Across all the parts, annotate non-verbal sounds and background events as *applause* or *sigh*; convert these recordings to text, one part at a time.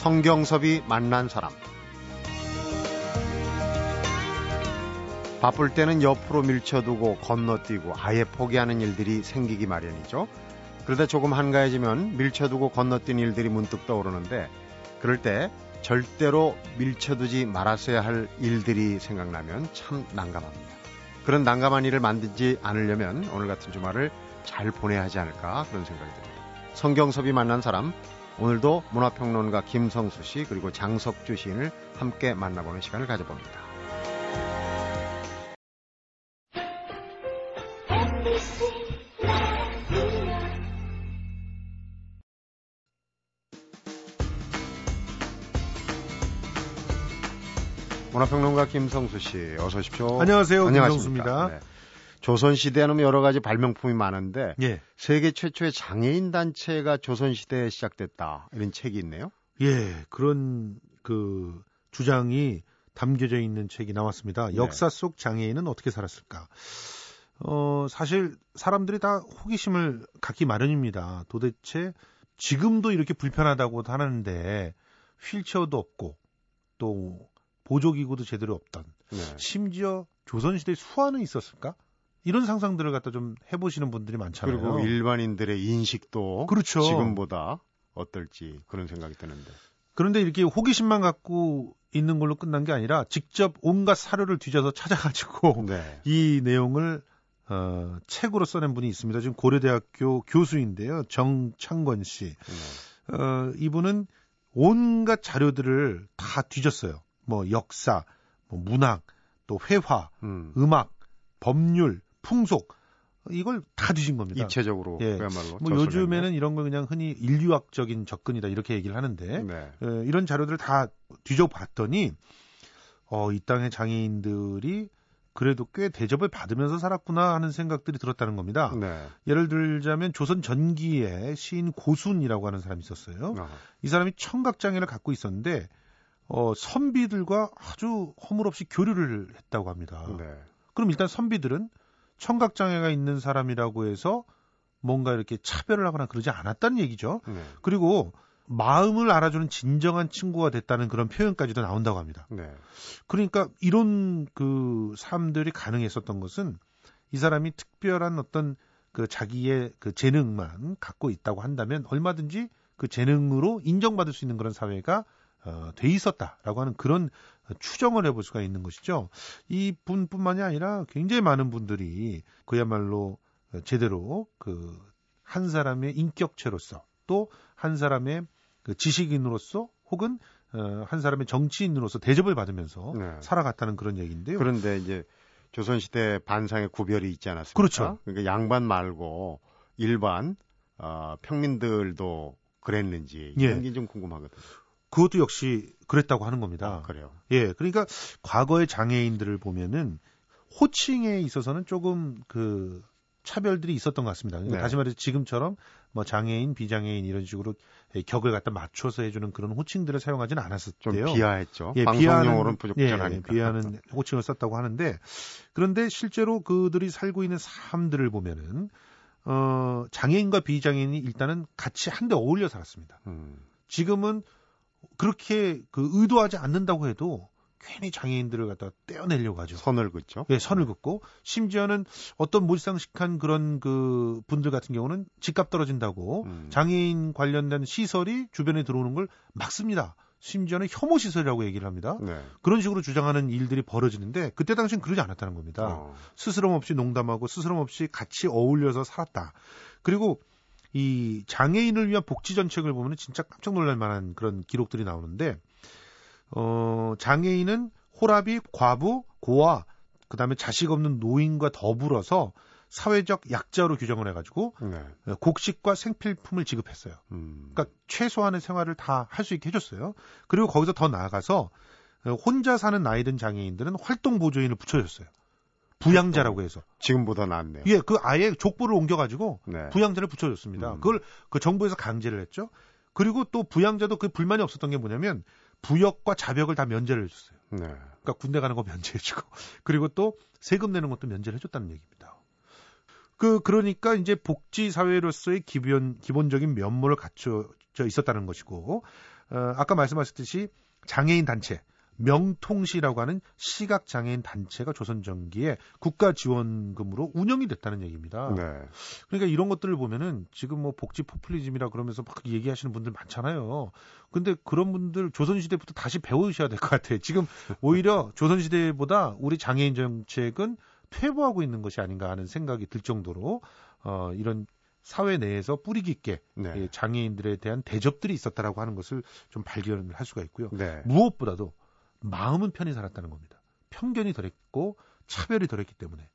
성경섭이 만난 사람 바쁠 때는 옆으로 밀쳐두고 건너뛰고 아예 포기하는 일들이 생기기 마련이죠. 그러다 조금 한가해지면 밀쳐두고 건너뛴 일들이 문득 떠오르는데 그럴 때 절대로 밀쳐두지 말았어야 할 일들이 생각나면 참 난감합니다. 그런 난감한 일을 만들지 않으려면 오늘 같은 주말을 잘 보내야 하지 않을까 그런 생각이 듭니다. 성경섭이 만난 사람 오늘도 문화평론가 김성수 씨 그리고 장석주 시인을 함께 만나보는 시간을 가져봅니다. 문화평론가 김성수 씨, 어서 오십시오. 안녕하세요. 김성수입니다. 네. 조선시대에는 여러 가지 발명품이 많은데 예. 세계 최초의 장애인 단체가 조선시대에 시작됐다 이런 책이 있네요. 예, 그런 그 주장이 담겨져 있는 책이 나왔습니다. 네. 역사 속 장애인은 어떻게 살았을까? 어, 사실 사람들이 다 호기심을 갖기 마련입니다. 도대체 지금도 이렇게 불편하다고 하는데 휠체어도 없고 또 보조기구도 제대로 없던 네. 심지어 조선시대 수화는 있었을까? 이런 상상들을 갖다 좀 해보시는 분들이 많잖아요. 그리고 일반인들의 인식도 그렇죠. 지금보다 어떨지 그런 생각이 드는데. 그런데 이렇게 호기심만 갖고 있는 걸로 끝난 게 아니라 직접 온갖 사료를 뒤져서 찾아가지고 *laughs* 네. 이 내용을 어, 책으로 써낸 분이 있습니다. 지금 고려대학교 교수인데요. 정창권 씨. 네. 어, 이분은 온갖 자료들을 다 뒤졌어요. 뭐 역사, 뭐 문학, 또 회화, 음. 악 법률, 풍속 이걸 다 뒤진 겁니다. 입체적으로 예. 그야말로. 뭐 요즘에는 이런 걸 그냥 흔히 인류학적인 접근이다 이렇게 얘기를 하는데 네. 예, 이런 자료들을 다 뒤져봤더니 어, 이 땅의 장애인들이 그래도 꽤 대접을 받으면서 살았구나 하는 생각들이 들었다는 겁니다. 네. 예를 들자면 조선 전기에 시인 고순이라고 하는 사람이 있었어요. 아하. 이 사람이 청각 장애를 갖고 있었는데 어, 선비들과 아주 허물없이 교류를 했다고 합니다. 네. 그럼 일단 선비들은 청각 장애가 있는 사람이라고 해서 뭔가 이렇게 차별을 하거나 그러지 않았다는 얘기죠. 네. 그리고 마음을 알아주는 진정한 친구가 됐다는 그런 표현까지도 나온다고 합니다. 네. 그러니까 이런 그 삶들이 가능했었던 것은 이 사람이 특별한 어떤 그 자기의 그 재능만 갖고 있다고 한다면 얼마든지 그 재능으로 인정받을 수 있는 그런 사회가 어, 돼 있었다라고 하는 그런 추정을 해볼 수가 있는 것이죠. 이 분뿐만이 아니라 굉장히 많은 분들이 그야말로 제대로 그 한 사람의 인격체로서 또 한 사람의 그 지식인으로서 혹은 어, 한 사람의 정치인으로서 대접을 받으면서 네. 살아갔다는 그런 얘기인데요. 그런데 이제 조선시대 반상의 구별이 있지 않았습니까? 그렇죠. 그러니까 양반 말고 일반 어, 평민들도 그랬는지 예. 이런 게 좀 궁금하거든요. 그것도 역시 그랬다고 하는 겁니다. 아, 그래요. 예, 그러니까 과거의 장애인들을 보면은 호칭에 있어서는 조금 그 차별들이 있었던 것 같습니다. 그러니까 네. 다시 말해서 지금처럼 뭐 장애인, 비장애인 이런 식으로 격을 갖다 맞춰서 해주는 그런 호칭들을 사용하지는 않았었대요. 좀 비하했죠. 예, 방송용어로는 부적절하니까. 예, 비하는 호칭을 썼다고 하는데 그런데 실제로 그들이 살고 있는 삶들을 보면은 어 장애인과 비장애인이 일단은 같이 한데 어울려 살았습니다. 음. 지금은 그렇게 그 의도하지 않는다고 해도 괜히 장애인들을 갖다 떼어내려고 하죠. 선을 긋죠. 네, 선을 긋고 심지어는 어떤 몰상식한 그런 그 분들 같은 경우는 집값 떨어진다고 음. 장애인 관련된 시설이 주변에 들어오는 걸 막습니다. 심지어는 혐오 시설이라고 얘기를 합니다. 네. 그런 식으로 주장하는 일들이 벌어지는데 그때 당시엔 그러지 않았다는 겁니다. 어. 스스럼 없이 농담하고 스스럼 없이 같이 어울려서 살았다. 그리고 이 장애인을 위한 복지 정책을 보면 진짜 깜짝 놀랄 만한 그런 기록들이 나오는데 어 장애인은 호랍이 과부, 고아, 그다음에 자식 없는 노인과 더불어서 사회적 약자로 규정을 해가지고 네. 곡식과 생필품을 지급했어요. 음. 그러니까 최소한의 생활을 다 할 수 있게 해줬어요. 그리고 거기서 더 나아가서 혼자 사는 나이 든 장애인들은 활동 보조인을 붙여줬어요. 부양자라고 해서. 지금보다 낫네요. 예, 그 아예 족보를 옮겨가지고 네. 부양자를 붙여줬습니다. 음. 그걸 그 정부에서 강제를 했죠. 그리고 또 부양자도 그 불만이 없었던 게 뭐냐면 부역과 자벽을 다 면제를 해줬어요. 네. 그러니까 군대 가는 거 면제해주고 *laughs* 그리고 또 세금 내는 것도 면제를 해줬다는 얘기입니다. 그 그러니까 이제 복지 사회로서의 기본 기본적인 면모를 갖춰져 있었다는 것이고 어, 아까 말씀하셨듯이 장애인 단체 명통시라고 하는 시각 장애인 단체가 조선 전기에 국가 지원금으로 운영이 됐다는 얘기입니다. 네. 그러니까 이런 것들을 보면은 지금 뭐 복지 포퓰리즘이라 그러면서 막 얘기하시는 분들 많잖아요. 근데 그런 분들 조선 시대부터 다시 배우셔야 될 것 같아요. 지금 오히려 조선 시대보다 우리 장애인 정책은 퇴보하고 있는 것이 아닌가 하는 생각이 들 정도로 어 이런 사회 내에서 뿌리 깊게 네. 예, 장애인들에 대한 대접들이 있었다라고 하는 것을 좀 발견을 할 수가 있고요. 네. 무엇보다도 마음은 편히 살았다는 겁니다. 편견이 덜했고 차별이 덜했기 때문에.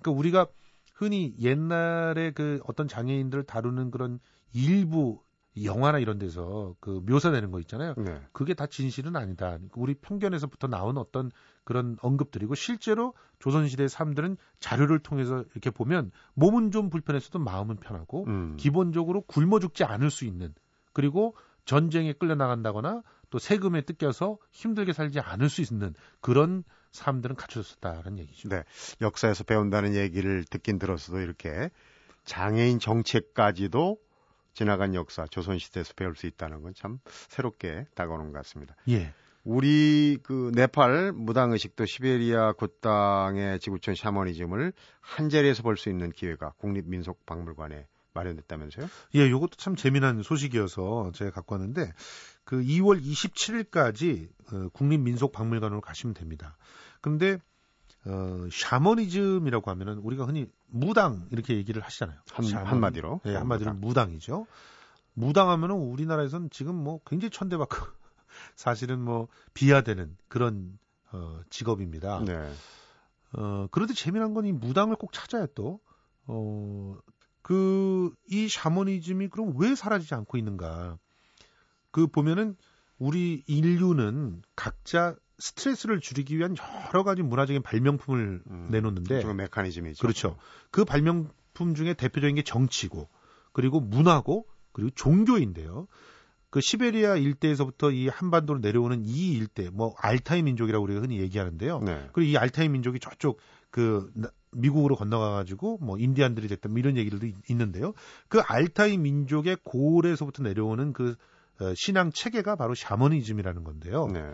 그러니까 우리가 흔히 옛날에 그 어떤 장애인들을 다루는 그런 일부 영화나 이런 데서 그 묘사되는 거 있잖아요. 네. 그게 다 진실은 아니다. 그러니까 우리 편견에서부터 나온 어떤 그런 언급들이고 실제로 조선시대의 사람들은 자료를 통해서 이렇게 보면 몸은 좀 불편했어도 마음은 편하고 음. 기본적으로 굶어 죽지 않을 수 있는 그리고 전쟁에 끌려나간다거나 또 세금에 뜯겨서 힘들게 살지 않을 수 있는 그런 사람들은 갖춰졌다는 얘기죠. 네. 역사에서 배운다는 얘기를 듣긴 들었어도 이렇게 장애인 정책까지도 지나간 역사, 조선시대에서 배울 수 있다는 건 참 새롭게 다가오는 것 같습니다. 예. 우리 그 네팔 무당의식도 시베리아 곧땅의 지구촌 샤머니즘을 한 자리에서 볼 수 있는 기회가 국립민속박물관에 마련됐다면서요? 예, 이것도 참 재미난 소식이어서 제가 갖고 왔는데 그 2월 27일까지 어, 국립민속박물관으로 가시면 됩니다. 그런데 어, 샤머니즘이라고 하면은 우리가 흔히 무당 이렇게 얘기를 하시잖아요. 한, 한마디로. 네, 한마디로 무당. 무당이죠. 무당하면은 우리나라에선 지금 뭐 굉장히 천대받고 *laughs* 사실은 뭐 비하되는 그런 어, 직업입니다. 네. 어, 그런데 재미난 건 이 무당을 꼭 찾아야 또 어, 그, 이 샤머니즘이 그럼 왜 사라지지 않고 있는가. 그 보면은 우리 인류는 각자 스트레스를 줄이기 위한 여러 가지 문화적인 발명품을 음, 내놓는데. 그 메커니즘이죠. 그렇죠. 그 발명품 중에 대표적인 게 정치고, 그리고 문화고, 그리고 종교인데요. 그 시베리아 일대에서부터 이 한반도로 내려오는 이 일대, 뭐 알타이 민족이라고 우리가 흔히 얘기하는데요. 네. 그리고 이 알타이 민족이 저쪽 그 미국으로 건너가가지고 뭐 인디안들이 됐다 뭐 이런 얘기들도 있는데요. 그 알타이 민족의 고을에서부터 내려오는 그 어, 신앙 체계가 바로 샤머니즘이라는 건데요. 네.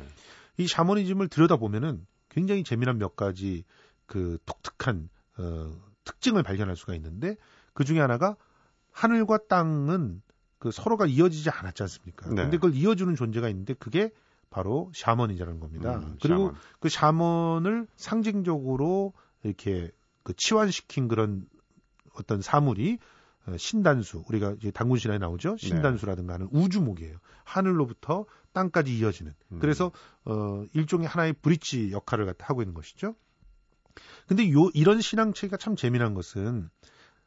이 샤머니즘을 들여다 보면은 굉장히 재미난 몇 가지 그 독특한 어, 특징을 발견할 수가 있는데 그 중에 하나가 하늘과 땅은 그 서로가 이어지지 않았지 않습니까? 네. 근데 그걸 이어주는 존재가 있는데 그게 바로 샤머니라는 겁니다. 음, 그리고 샤먼. 그 샤먼을 상징적으로 이렇게 그 치환시킨 그런 어떤 사물이 어, 신단수 우리가 이제 당군 신화에 나오죠 네. 신단수라든가 하는 우주목이에요 하늘로부터 땅까지 이어지는 음. 그래서 어 일종의 하나의 브릿지 역할을 갖다 하고 있는 것이죠 근데 요 이런 신앙체가 참 재미난 것은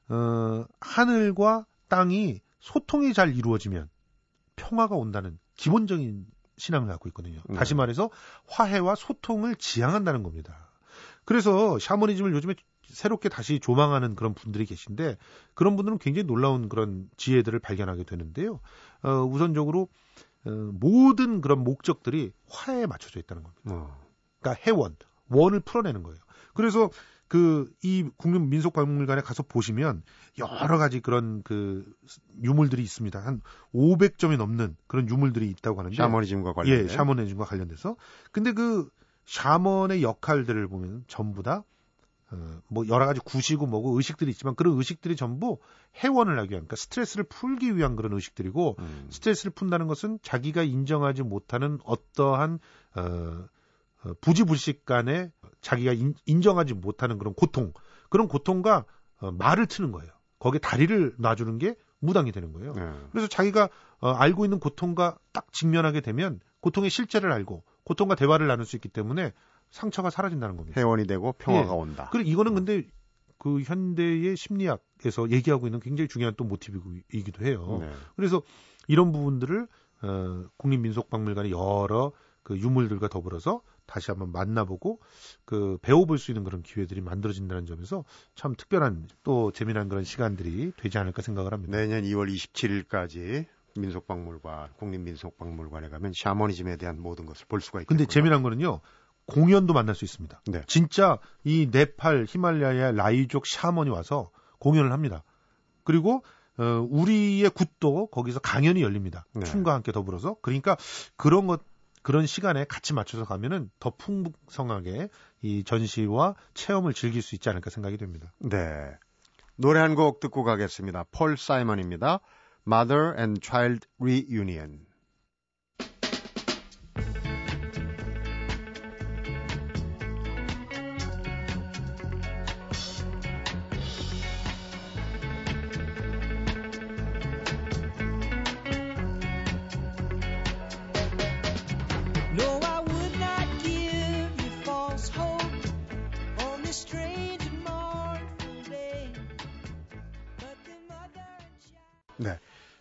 어 하늘과 땅이 소통이 잘 이루어지면 평화가 온다는 기본적인 신앙을 갖고 있거든요. 네. 다시 말해서 화해와 소통을 지향한다는 겁니다. 그래서 샤머니즘을 요즘에 새롭게 다시 조망하는 그런 분들이 계신데 그런 분들은 굉장히 놀라운 그런 지혜들을 발견하게 되는데요. 어, 우선적으로 어, 모든 그런 목적들이 화해에 맞춰져 있다는 겁니다. 어. 그러니까 해원, 원을 풀어내는 거예요. 그래서 그 이 국립민속박물관에 가서 보시면 여러 가지 그런 그 유물들이 있습니다. 한 500점이 넘는 그런 유물들이 있다고 하는데 샤머니즘과 관련 예, 샤머니즘과 관련돼서 근데 그 샤먼의 역할들을 보면 전부 다 어, 뭐 여러 가지 구시고 뭐고 의식들이 있지만 그런 의식들이 전부 해원을 하기 위한 그러니까 스트레스를 풀기 위한 그런 의식들이고 음. 스트레스를 푼다는 것은 자기가 인정하지 못하는 어떠한 어, 어 부지불식 간에 자기가 인, 정하지 못하는 그런 고통 그런 고통과 어, 말을 트는 거예요. 거기에 다리를 놔주는 게 무당이 되는 거예요. 네. 그래서 자기가 어, 알고 있는 고통과 딱 직면하게 되면 고통의 실체를 알고 고통과 대화를 나눌 수 있기 때문에 상처가 사라진다는 겁니다. 회원이 되고 평화가 예. 온다. 그리고 이거는 근데 그 현대의 심리학에서 얘기하고 있는 굉장히 중요한 또 모티브이기도 해요. 네. 그래서 이런 부분들을 어, 국립민속박물관의 여러 그 유물들과 더불어서 다시 한번 만나보고 그 배워볼 수 있는 그런 기회들이 만들어진다는 점에서 참 특별한 또 재미난 그런 시간들이 되지 않을까 생각을 합니다. 내년 2월 27일까지 민속박물관, 국립민속박물관에 가면 샤머니즘에 대한 모든 것을 볼 수가 있고. 근데 재미난 거는요. 공연도 만날 수 있습니다. 네. 진짜 이 네팔 히말라야 라이족 샤먼이 와서 공연을 합니다. 그리고 어, 우리의 굿도 거기서 강연이 열립니다. 네. 춤과 함께 더불어서. 그러니까 그런 것 그런 시간에 같이 맞춰서 가면은 더 풍성하게 이 전시와 체험을 즐길 수 있지 않을까 생각이 됩니다. 네. 노래 한 곡 듣고 가겠습니다. 폴 사이먼입니다. Mother and Child Reunion.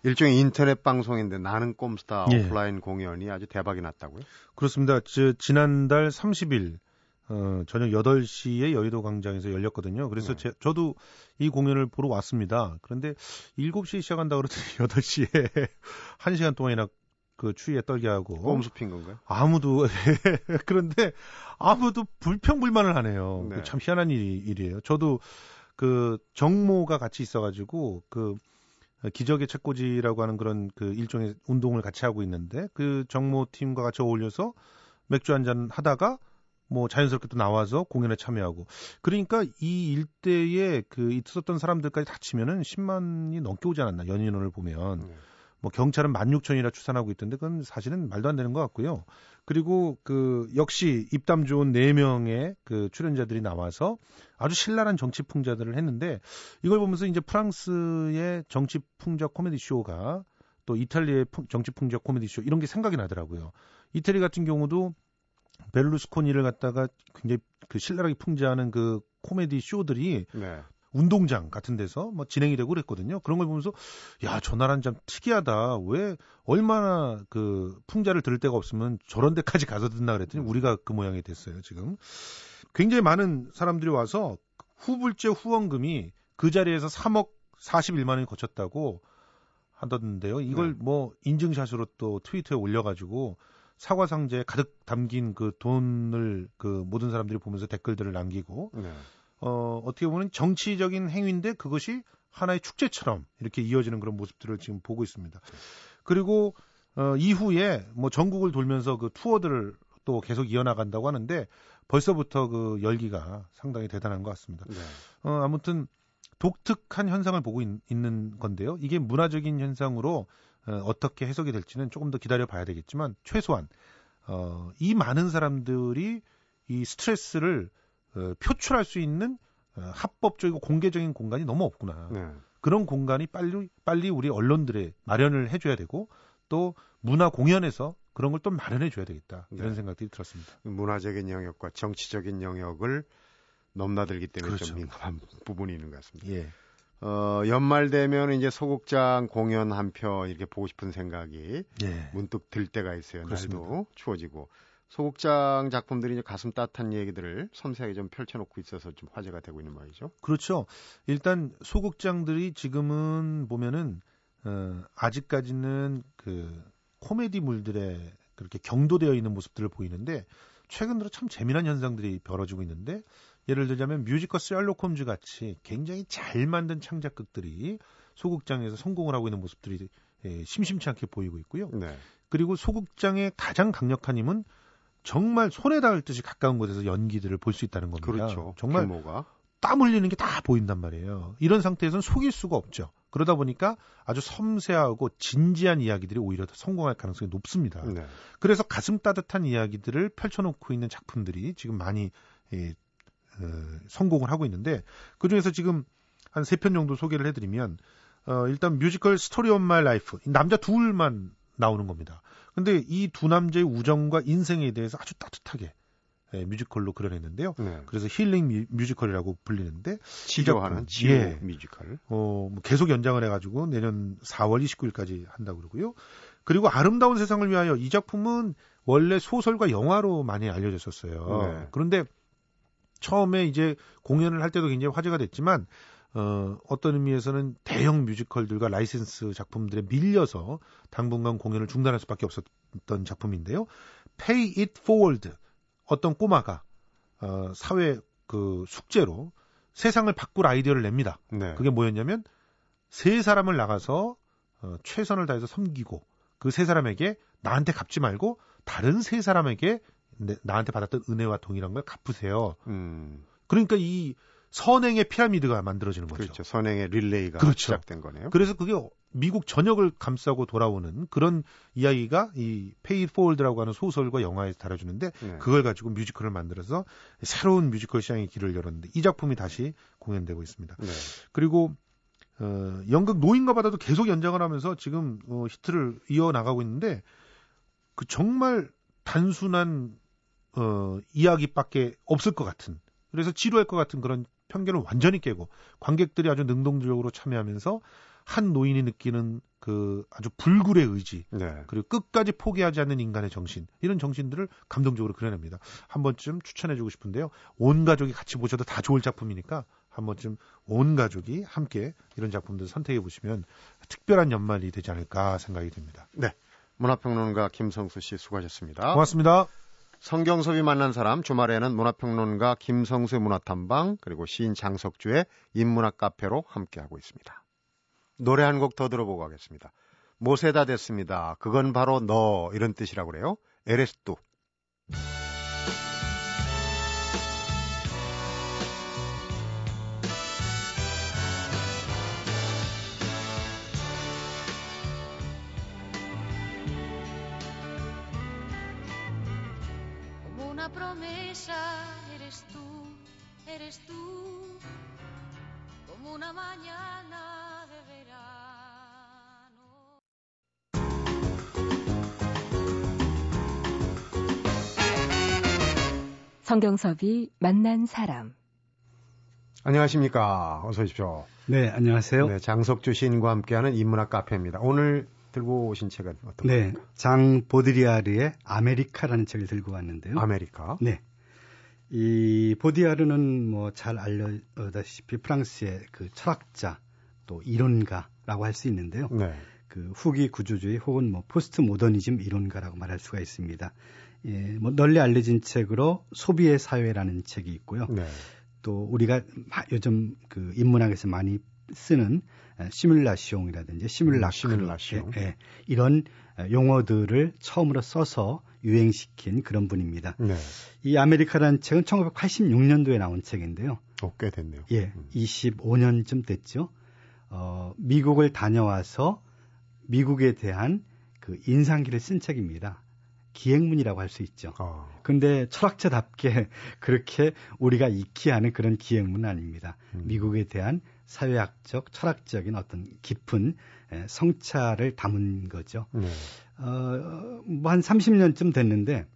일종의 인터넷 방송인데 나는 꼼스타 예. 오프라인 공연이 아주 대박이 났다고요? 그렇습니다. 저, 지난달 30일 어, 저녁 8시에 여의도 광장에서 열렸거든요. 그래서 네. 제, 저도 이 공연을 보러 왔습니다. 그런데 7시에 시작한다 그러더니 *laughs* 8시에 1시간 동안이나 그 추위에 떨게 하고 꼼수 핀 건가요? 아무도 *laughs* 그런데 아무도 불평불만을 하네요. 네. 참 희한한 일, 일이에요. 저도 그 정모가 같이 있어가지고 그 기적의 책꽂이라고 하는 그런 그 일종의 운동을 같이 하고 있는데 그 정모 팀과 같이 어울려서 맥주 한 잔 하다가 뭐 자연스럽게 또 나와서 공연에 참여하고 그러니까 이 일대에 그 있었던 사람들까지 다치면은 10만이 넘게 오지 않았나 연인원을 보면 네. 뭐 경찰은 16,000이라 추산하고 있던데 그건 사실은 말도 안 되는 것 같고요. 그리고 그 역시 입담 좋은 4 명의 그 출연자들이 나와서 아주 신랄한 정치 풍자들을 했는데 이걸 보면서 이제 프랑스의 정치 풍자 코미디 쇼가 또 이탈리아의 정치 풍자 코미디 쇼 이런 게 생각이 나더라고요. 이태리 같은 경우도 벨루스코니를 갖다가 굉장히 그 신랄하게 풍자하는 그 코미디 쇼들이 네. 운동장 같은 데서 뭐 진행이 되고 그랬거든요. 그런 걸 보면서 야, 저 나라는 참 특이하다. 왜 얼마나 그 풍자를 들을 데가 없으면 저런 데까지 가서 듣나 그랬더니 우리가 그 모양이 됐어요, 지금. 굉장히 많은 사람들이 와서 후불제 후원금이 그 자리에서 3억 41만 원이 거쳤다고 하던데요. 이걸 네. 뭐 인증샷으로 또 트위터에 올려가지고 사과 상자에 가득 담긴 그 돈을 그 모든 사람들이 보면서 댓글들을 남기고 네. 어, 어떻게 보면 정치적인 행위인데 그것이 하나의 축제처럼 이렇게 이어지는 그런 모습들을 지금 보고 있습니다. 그리고 어, 이후에 뭐 전국을 돌면서 그 투어들을 또 계속 이어나간다고 하는데 벌써부터 그 열기가 상당히 대단한 것 같습니다. 네. 어, 아무튼 독특한 현상을 보고 있, 는 건데요. 이게 문화적인 현상으로 어, 어떻게 해석이 될지는 조금 더 기다려 봐야 되겠지만 최소한 어, 이 많은 사람들이 이 스트레스를 어, 표출할 수 있는 어, 합법적이고 공개적인 공간이 너무 없구나. 네. 그런 공간이 빨리 빨리 우리 언론들에 마련을 해줘야 되고 또 문화 공연에서 그런 걸 또 마련해 줘야 되겠다 이런 네. 생각들이 들었습니다. 문화적인 영역과 정치적인 영역을 넘나들기 때문에 그렇죠. 좀 민감한 부분이 있는 것 같습니다. 예. 어, 연말 되면 이제 소극장 공연 한표 이렇게 보고 싶은 생각이 예. 문득 들 때가 있어요. 그렇습니다. 날도 추워지고 소극장 작품들이 이제 가슴 따뜻한 얘기들을 섬세하게 좀 펼쳐놓고 있어서 좀 화제가 되고 있는 말이죠. 그렇죠. 일단 소극장들이 지금은 보면은 어, 아직까지는 그 코미디물들에 그렇게 경도되어 있는 모습들을 보이는데 최근 들어 참 재미난 현상들이 벌어지고 있는데 예를 들자면 뮤지컬 홈즈 같이 굉장히 잘 만든 창작극들이 소극장에서 성공을 하고 있는 모습들이 예, 심심치 않게 보이고 있고요. 네. 그리고 소극장의 가장 강력한 힘은 정말 손에 닿을 듯이 가까운 곳에서 연기들을 볼 수 있다는 겁니다. 그렇죠. 정말 규모가. 땀 흘리는 게 다 보인단 말이에요. 이런 상태에서는 속일 수가 없죠. 그러다 보니까 아주 섬세하고 진지한 이야기들이 오히려 더 성공할 가능성이 높습니다. 네. 그래서 가슴 따뜻한 이야기들을 펼쳐놓고 있는 작품들이 지금 많이 예, 어, 성공을 하고 있는데 그 중에서 지금 한 세 편 정도 소개를 해드리면 어, 일단 뮤지컬 Story of My Life 남자 둘만 나오는 겁니다. 근데 이 두 남자의 우정과 인생에 대해서 아주 따뜻하게 예, 뮤지컬로 그려냈는데요. 네. 그래서 힐링 뮤지컬이라고 불리는데 치료하는 치료 예, 뮤지컬. 어, 뭐 계속 연장을 해가지고 내년 4월 29일까지 한다고 그러고요. 그리고 아름다운 세상을 위하여 이 작품은 원래 소설과 영화로 많이 알려졌었어요. 네. 그런데 처음에 이제 공연을 할 때도 굉장히 화제가 됐지만 어, 어떤 의미에서는 대형 뮤지컬들과 라이센스 작품들에 밀려서 당분간 공연을 중단할 수밖에 없었던 작품인데요. Pay It Forward 어떤 꼬마가 어, 사회 그 숙제로 세상을 바꿀 아이디어를 냅니다. 네. 그게 뭐였냐면 세 사람을 나가서 어, 최선을 다해서 섬기고 그 세 사람에게 나한테 갚지 말고 다른 세 사람에게 내, 나한테 받았던 은혜와 동일한 걸 갚으세요. 음. 그러니까 이 선행의 피라미드가 만들어지는 거죠. 그렇죠. 선행의 릴레이가 그렇죠. 시작된 거네요. 그래서 그게 미국 전역을 감싸고 돌아오는 그런 이야기가 이 Pay It Forward라고 하는 소설과 영화에서 다뤄주는데 네. 그걸 가지고 뮤지컬을 만들어서 새로운 뮤지컬 시장의 길을 열었는데 이 작품이 다시 공연되고 있습니다. 네. 그리고 어, 연극 노인과 바다도 계속 연장을 하면서 지금 어, 히트를 이어 나가고 있는데 그 정말 단순한 어, 이야기밖에 없을 것 같은 그래서 지루할 것 같은 그런 편견을 완전히 깨고 관객들이 아주 능동적으로 참여하면서 한 노인이 느끼는 그 아주 불굴의 의지 네. 그리고 끝까지 포기하지 않는 인간의 정신 이런 정신들을 감동적으로 그려냅니다. 한 번쯤 추천해주고 싶은데요. 온 가족이 같이 보셔도 다 좋을 작품이니까 한 번쯤 온 가족이 함께 이런 작품들 선택해 보시면 특별한 연말이 되지 않을까 생각이 듭니다. 네. 문화평론가 김성수 씨 수고하셨습니다. 고맙습니다. 성경섭이 만난 사람 주말에는 문화평론가 김성수 문화탐방 그리고 시인 장석주의 인문학 카페로 함께하고 있습니다. 노래 한 곡 더 들어보고 가겠습니다. 모세다 됐습니다. 그건 바로 너 이런 뜻이라고 그래요. 에레스뚜. 성경섭이 만난 사람. 안녕하십니까. 어서 오십시오. 네, 안녕하세요. 네, 장석주 시인과 함께하는 인문학 카페입니다. 오늘 들고 오신 책은 어떤 네, 장 보드리야르의 아메리카라는 책을 들고 왔는데요. 아메리카? 네. 이 보드리야르는 뭐 잘 알려졌다시피 프랑스의 그 철학자 또 이론가라고 할 수 있는데요. 네. 그 후기 구조주의 혹은 뭐 포스트 모더니즘 이론가라고 말할 수가 있습니다. 예, 뭐 널리 알려진 책으로 소비의 사회라는 책이 있고요. 네. 또 우리가 요즘 그 인문학에서 많이 쓰는 시뮬라시옹이라든지 시뮬라크, 시뮬라시옹. 예, 예, 이런 용어들을 처음으로 써서 유행시킨 그런 분입니다. 네. 이 아메리카라는 책은 1986년도에 나온 책인데요. 어, 꽤 됐네요. 예, 음. 25년쯤 됐죠. 어, 미국을 다녀와서 미국에 대한 그 인상기를 쓴 책입니다. 기행문이라고 할 수 있죠. 어. 근데 철학자답게 *laughs* 그렇게 우리가 익히 하는 그런 기행문은 아닙니다. 음. 미국에 대한 사회학적, 철학적인 어떤 깊은 성찰을 담은 거죠. 네. 어, 뭐 한 30년쯤 됐는데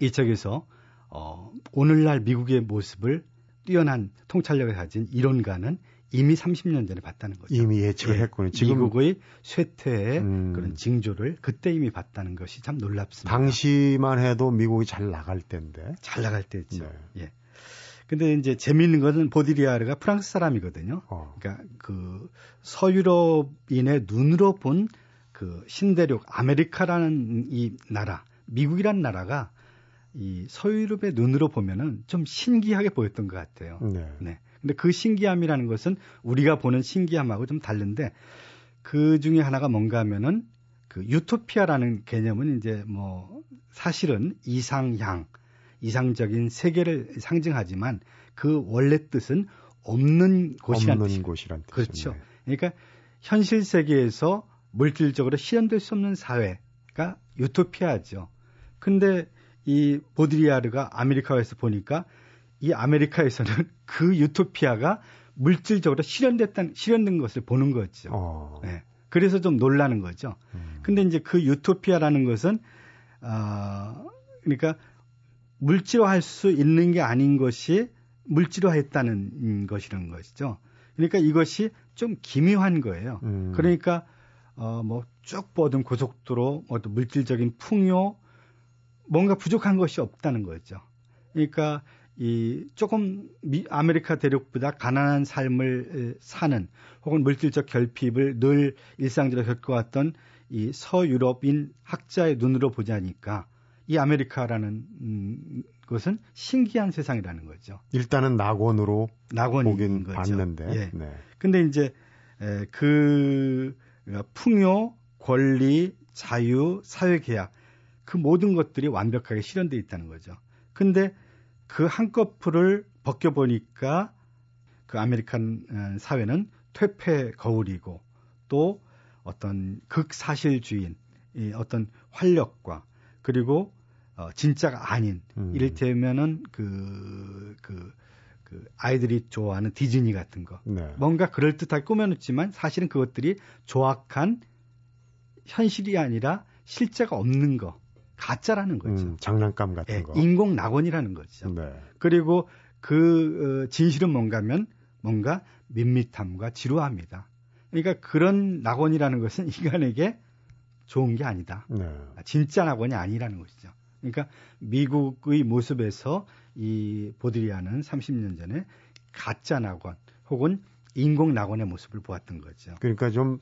이 책에서 어, 오늘날 미국의 모습을 뛰어난 통찰력을 가진 이론가는 이미 30년 전에 봤다는 거죠. 이미 예측을 예, 했군요. 지금 미국의 쇠퇴의 음. 그런 징조를 그때 이미 봤다는 것이 참 놀랍습니다. 당시만 해도 미국이 잘 나갈 때인데. 잘 나갈 때죠. 네. 예. 근데 이제 재미있는 것은 보디리아르가 프랑스 사람이거든요. 어. 그러니까 그 서유럽인의 눈으로 본 그 신대륙 아메리카라는 이 나라, 미국이란 나라가 이 서유럽의 눈으로 보면은 좀 신기하게 보였던 것 같아요. 네. 네. 근데 그 신기함이라는 것은 우리가 보는 신기함하고 좀 다른데 그 중에 하나가 뭔가 하면은 그 유토피아라는 개념은 이제 뭐 사실은 이상향, 이상적인 세계를 상징하지만 그 원래 뜻은 없는 곳이란 없는 곳이란 뜻. 그렇죠. 그러니까 현실 세계에서 물질적으로 실현될 수 없는 사회가 유토피아죠. 근데 이 보드리아르가 아메리카에서 보니까 이 아메리카에서는 *laughs* 그 유토피아가 물질적으로 실현됐다는 실현된 것을 보는 거죠. 어. 네. 그래서 좀 놀라는 거죠. 음. 근데 이제 그 유토피아라는 것은 어 그러니까 물질화할 수 있는 게 아닌 것이 물질화했다는 것이라는 것이죠. 그러니까 이것이 좀 기묘한 거예요. 음. 그러니까 어 뭐 쭉 뻗은 고속도로 어떤 물질적인 풍요 뭔가 부족한 것이 없다는 거죠. 그러니까 이 조금 미, 아메리카 대륙보다 가난한 삶을 사는 혹은 물질적 결핍을 늘 일상적으로 겪어왔던 이 서유럽인 학자의 눈으로 보자니까 이 아메리카라는 음, 것은 신기한 세상이라는 거죠. 일단은 낙원으로 낙원인 보긴 거죠. 봤는데. 예. 네. 근데 이제 에, 그 풍요, 권리, 자유, 사회 계약 그 모든 것들이 완벽하게 실현돼 있다는 거죠. 근데 그 한꺼풀을 벗겨보니까 그 American 어, 사회는 퇴폐 거울이고 또 어떤 극사실주의인 이 어떤 활력과 그리고 어, 진짜가 아닌 음. 이를테면은 그, 그, 그 아이들이 좋아하는 디즈니 같은 거 네. 뭔가 그럴듯하게 꾸며놓지만 사실은 그것들이 조악한 현실이 아니라 실제가 없는 거 가짜라는 거죠. 음, 장난감 같은 네, 거. 인공 낙원이라는 거죠. 네. 그리고 그 어, 진실은 뭔가면 뭔가 밋밋함과 지루합니다. 그러니까 그런 낙원이라는 것은 *laughs* 인간에게 좋은 게 아니다. 네. 진짜 낙원이 아니라는 것이죠. 그러니까 미국의 모습에서 이 보드리아는 30년 전에 가짜 낙원 혹은 인공 낙원의 모습을 보았던 거죠. 그러니까 좀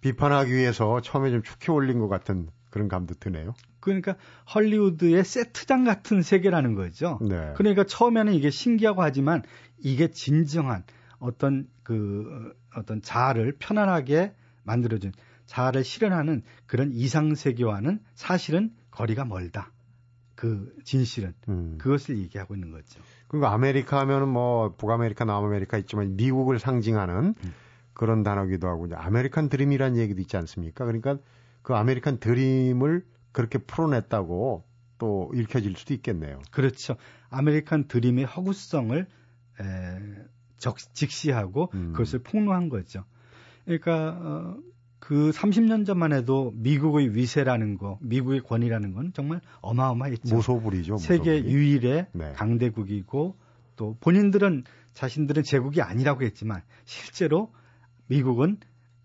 비판하기 위해서 처음에 좀 축해 올린 것 같은 그런 감도 드네요. 그러니까 헐리우드의 세트장 같은 세계라는 거죠. 네. 그러니까 처음에는 이게 신기하고 하지만 이게 진정한 어떤 그 어떤 자아를 편안하게 만들어준 자아를 실현하는 그런 이상 세계와는 사실은 거리가 멀다. 그 진실은 음. 그것을 얘기하고 있는 거죠. 그러니까 아메리카 하면은 뭐 북아메리카, 남아메리카 있지만 미국을 상징하는 음. 그런 단어기도 하고 이제 아메리칸 드림이라는 얘기도 있지 않습니까? 그러니까 그 아메리칸 드림을 그렇게 풀어냈다고 또 읽혀질 수도 있겠네요. 그렇죠. 아메리칸 드림의 허구성을 에, 적, 직시하고 음. 그것을 폭로한 거죠. 그러니까 어, 그 30년 전만 해도 미국의 위세라는 거, 미국의 권위라는 건 정말 어마어마했죠. 무소불위죠. 무소불위. 세계 유일의 네. 강대국이고 또 본인들은 자신들은 제국이 아니라고 했지만 실제로 미국은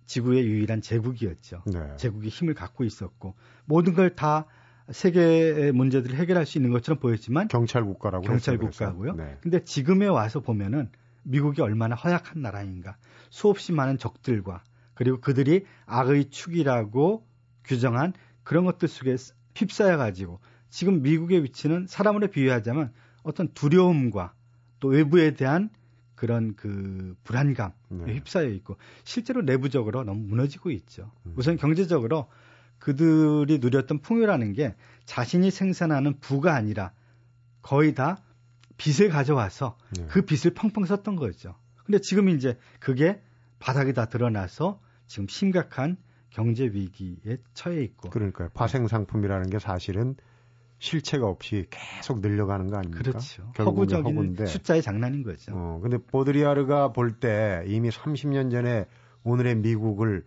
지구의 유일한 제국이었죠. 네. 제국이 힘을 갖고 있었고 모든 걸 다 세계의 문제들을 해결할 수 있는 것처럼 보였지만 경찰 국가라고 경찰 국가고요. 네. 근데 지금에 와서 보면은 미국이 얼마나 허약한 나라인가. 수없이 많은 적들과 그리고 그들이 악의 축이라고 규정한 그런 것들 속에 휩싸여 가지고 지금 미국의 위치는 사람으로 비유하자면 어떤 두려움과 또 외부에 대한 그런 그 불안감에 네. 휩싸여 있고 실제로 내부적으로 너무 무너지고 있죠. 음. 우선 경제적으로 그들이 누렸던 풍요라는 게 자신이 생산하는 부가 아니라 거의 다 빚을 가져와서 네. 그 빚을 펑펑 썼던 거죠. 근데 지금 이제 그게 바닥에 다 드러나서 지금 심각한 경제 위기에 처해 있고. 그러니까요. 파생 상품이라는 게 사실은 실체가 없이 계속 늘려가는 거 아닙니까? 그렇죠. 허구적인 허구인데. 숫자의 장난인 거죠. 어, 근데 보드리아르가 볼 때 이미 30년 전에 오늘의 미국을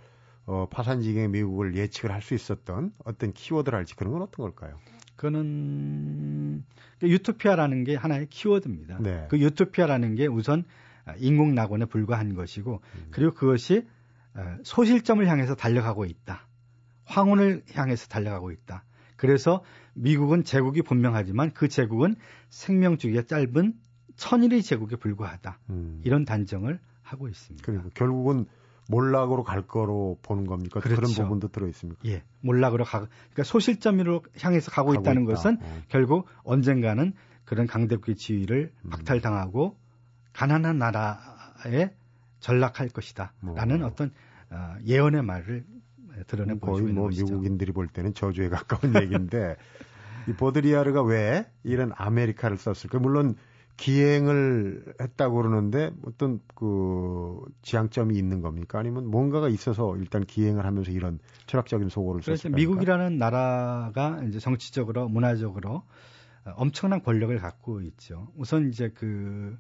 어, 파산지경의 미국을 예측을 할 수 있었던 어떤 키워드랄지 그런 건 어떤 걸까요? 그거는 유토피아라는 게 하나의 키워드입니다. 네. 그 유토피아라는 게 우선 인공 낙원에 불과한 것이고 음. 그리고 그것이 어, 소실점을 향해서 달려가고 있다. 황혼을 향해서 달려가고 있다. 그래서 미국은 제국이 분명하지만 그 제국은 생명주기가 짧은 천일의 제국에 불과하다. 음. 이런 단정을 하고 있습니다. 그리고 결국은 몰락으로 갈 거로 보는 겁니까? 그렇죠. 그런 부분도 들어 있습니까? 예, 몰락으로 가. 그러니까 소실점으로 향해서 가고, 가고 있다는 있다. 것은 어. 결국 언젠가는 그런 강대국의 지위를 음. 박탈당하고 가난한 나라에 전락할 것이다라는 뭐. 어떤 어, 예언의 말을 드러내 보이고 거의 뭐 것이죠. 미국인들이 볼 때는 저주에 가까운 *laughs* 얘기인데 이 보드리아르가 왜 이런 아메리카를 썼을까? 물론 기행을 했다고 그러는데 어떤 그 지향점이 있는 겁니까? 아니면 뭔가가 있어서 일단 기행을 하면서 이런 철학적인 소고를 썼을까? 미국이라는 나라가 이제 정치적으로 문화적으로 엄청난 권력을 갖고 있죠. 우선 이제 그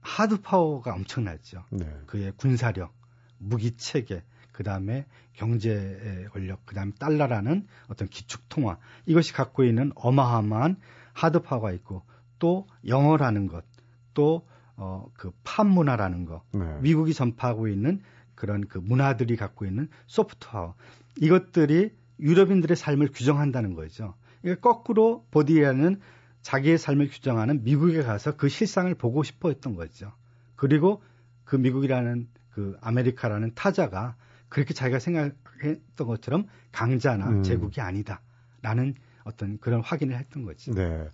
하드 파워가 엄청나죠. 네. 그의 군사력, 무기 체계, 그 다음에 경제 권력, 그 다음에 달러라는 어떤 기축 통화 이것이 갖고 있는 어마어마한 하드 파워가 있고 또 영어라는 것, 또 어, 그 팝문화라는 거, 네. 미국이 전파하고 있는 그런 그 문화들이 갖고 있는 소프트파워 이것들이 유럽인들의 삶을 규정한다는 거죠. 그러니까 거꾸로 보디에는 자기의 삶을 규정하는 미국에 가서 그 실상을 보고 싶어 했던 거죠. 그리고 그 미국이라는 그 아메리카라는 타자가 그렇게 자기가 생각했던 것처럼 강자나 음. 제국이 아니다. 라는 어떤 그런 확인을 했던 거지. 네.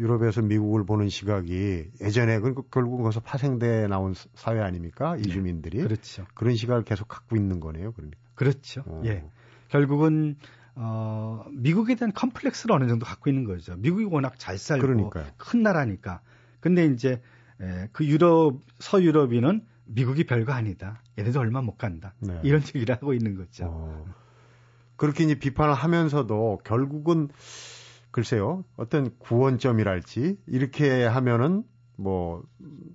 유럽에서 미국을 보는 시각이 예전에 그 결국 거기서 파생돼 나온 사회 아닙니까? 네. 이주민들이. 네. 그렇죠. 그런 시각을 계속 갖고 있는 거네요. 그러니까. 그렇죠. 어. 예. 결국은 어, 미국에 대한 컴플렉스를 어느 정도 갖고 있는 거죠. 미국이 워낙 잘 살고 그러니까요. 큰 나라니까. 근데 이제 에, 그 유럽 서유럽인은 미국이 별거 아니다. 얘네도 얼마 못 간다. 네. 이런 얘기를 하고 있는 거죠. 어, 그렇게 이제 비판을 하면서도 결국은 글쎄요 어떤 구원점이랄지 이렇게 하면은 뭐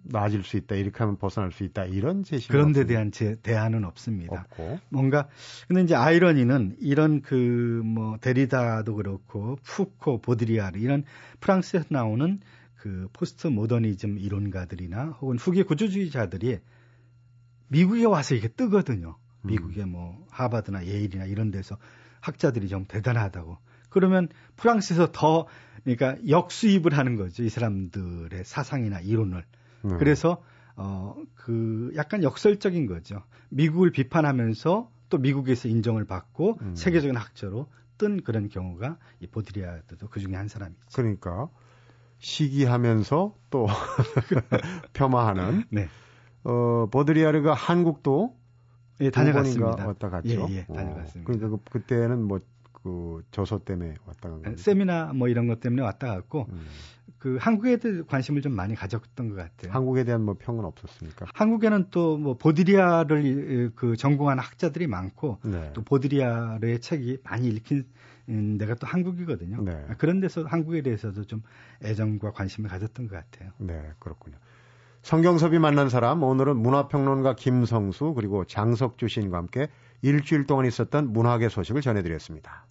나아질 수 있다 이렇게 하면 벗어날 수 있다 이런 제시 그런 데 대한 제 대안은 없습니다. 없고. 뭔가 근데 이제 아이러니는 이런 그 뭐 데리다도 그렇고 푸코 보드리아르 이런 프랑스에서 나오는 그 포스트 모더니즘 이론가들이나 혹은 후기 구조주의자들이 미국에 와서 이게 뜨거든요. 음. 미국의 뭐 하버드나 예일이나 이런 데서 학자들이 좀 대단하다고. 그러면 프랑스에서 더 그러니까 역수입을 하는 거죠. 이 사람들의 사상이나 이론을. 음. 그래서 어 그 약간 역설적인 거죠. 미국을 비판하면서 또 미국에서 인정을 받고 음. 세계적인 학자로 뜬 그런 경우가 이 보드리아드도 그 중에 한 사람이죠. 그러니까 시기하면서 또 *laughs* *laughs* 폄하하는 네. 어, 보드리아르가 한국도 예, 다녀갔습니다. 왔다 갔죠. 예, 예, 다녀갔습니다. 어, 그러니까 그, 그때는 뭐 그 저서 때문에 왔다 간 거죠. 세미나 뭐 이런 것 때문에 왔다 갔고 음. 그 한국에 대해 관심을 좀 많이 가졌던 것 같아요. 한국에 대한 뭐 평은 없었습니까? 한국에는 또 뭐 보드리아를 그 전공한 학자들이 많고 네. 또 보드리아르의 책이 많이 읽힌 데가 또 한국이거든요. 네. 그런 데서 한국에 대해서도 좀 애정과 관심을 가졌던 것 같아요. 네, 그렇군요. 성경섭이 만난 사람 오늘은 문화평론가 김성수 그리고 장석주 시인과 함께 일주일 동안 있었던 문학의 소식을 전해드렸습니다.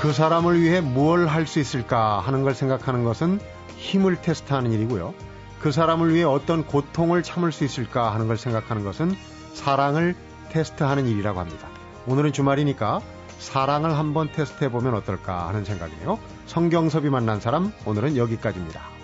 그 사람을 위해 무엇을 할수 있을까 하는 걸 생각하는 것은 힘을 테스트하는 일이고요. 그 사람을 위해 어떤 고통을 참을 수 있을까 하는 걸 생각하는 것은 사랑을 테스트하는 일이라고 합니다. 오늘은 주말이니까 사랑을 한번 테스트해 보면 어떨까 하는 생각이에요. 성경섭이 만난 사람 오늘은 여기까지입니다.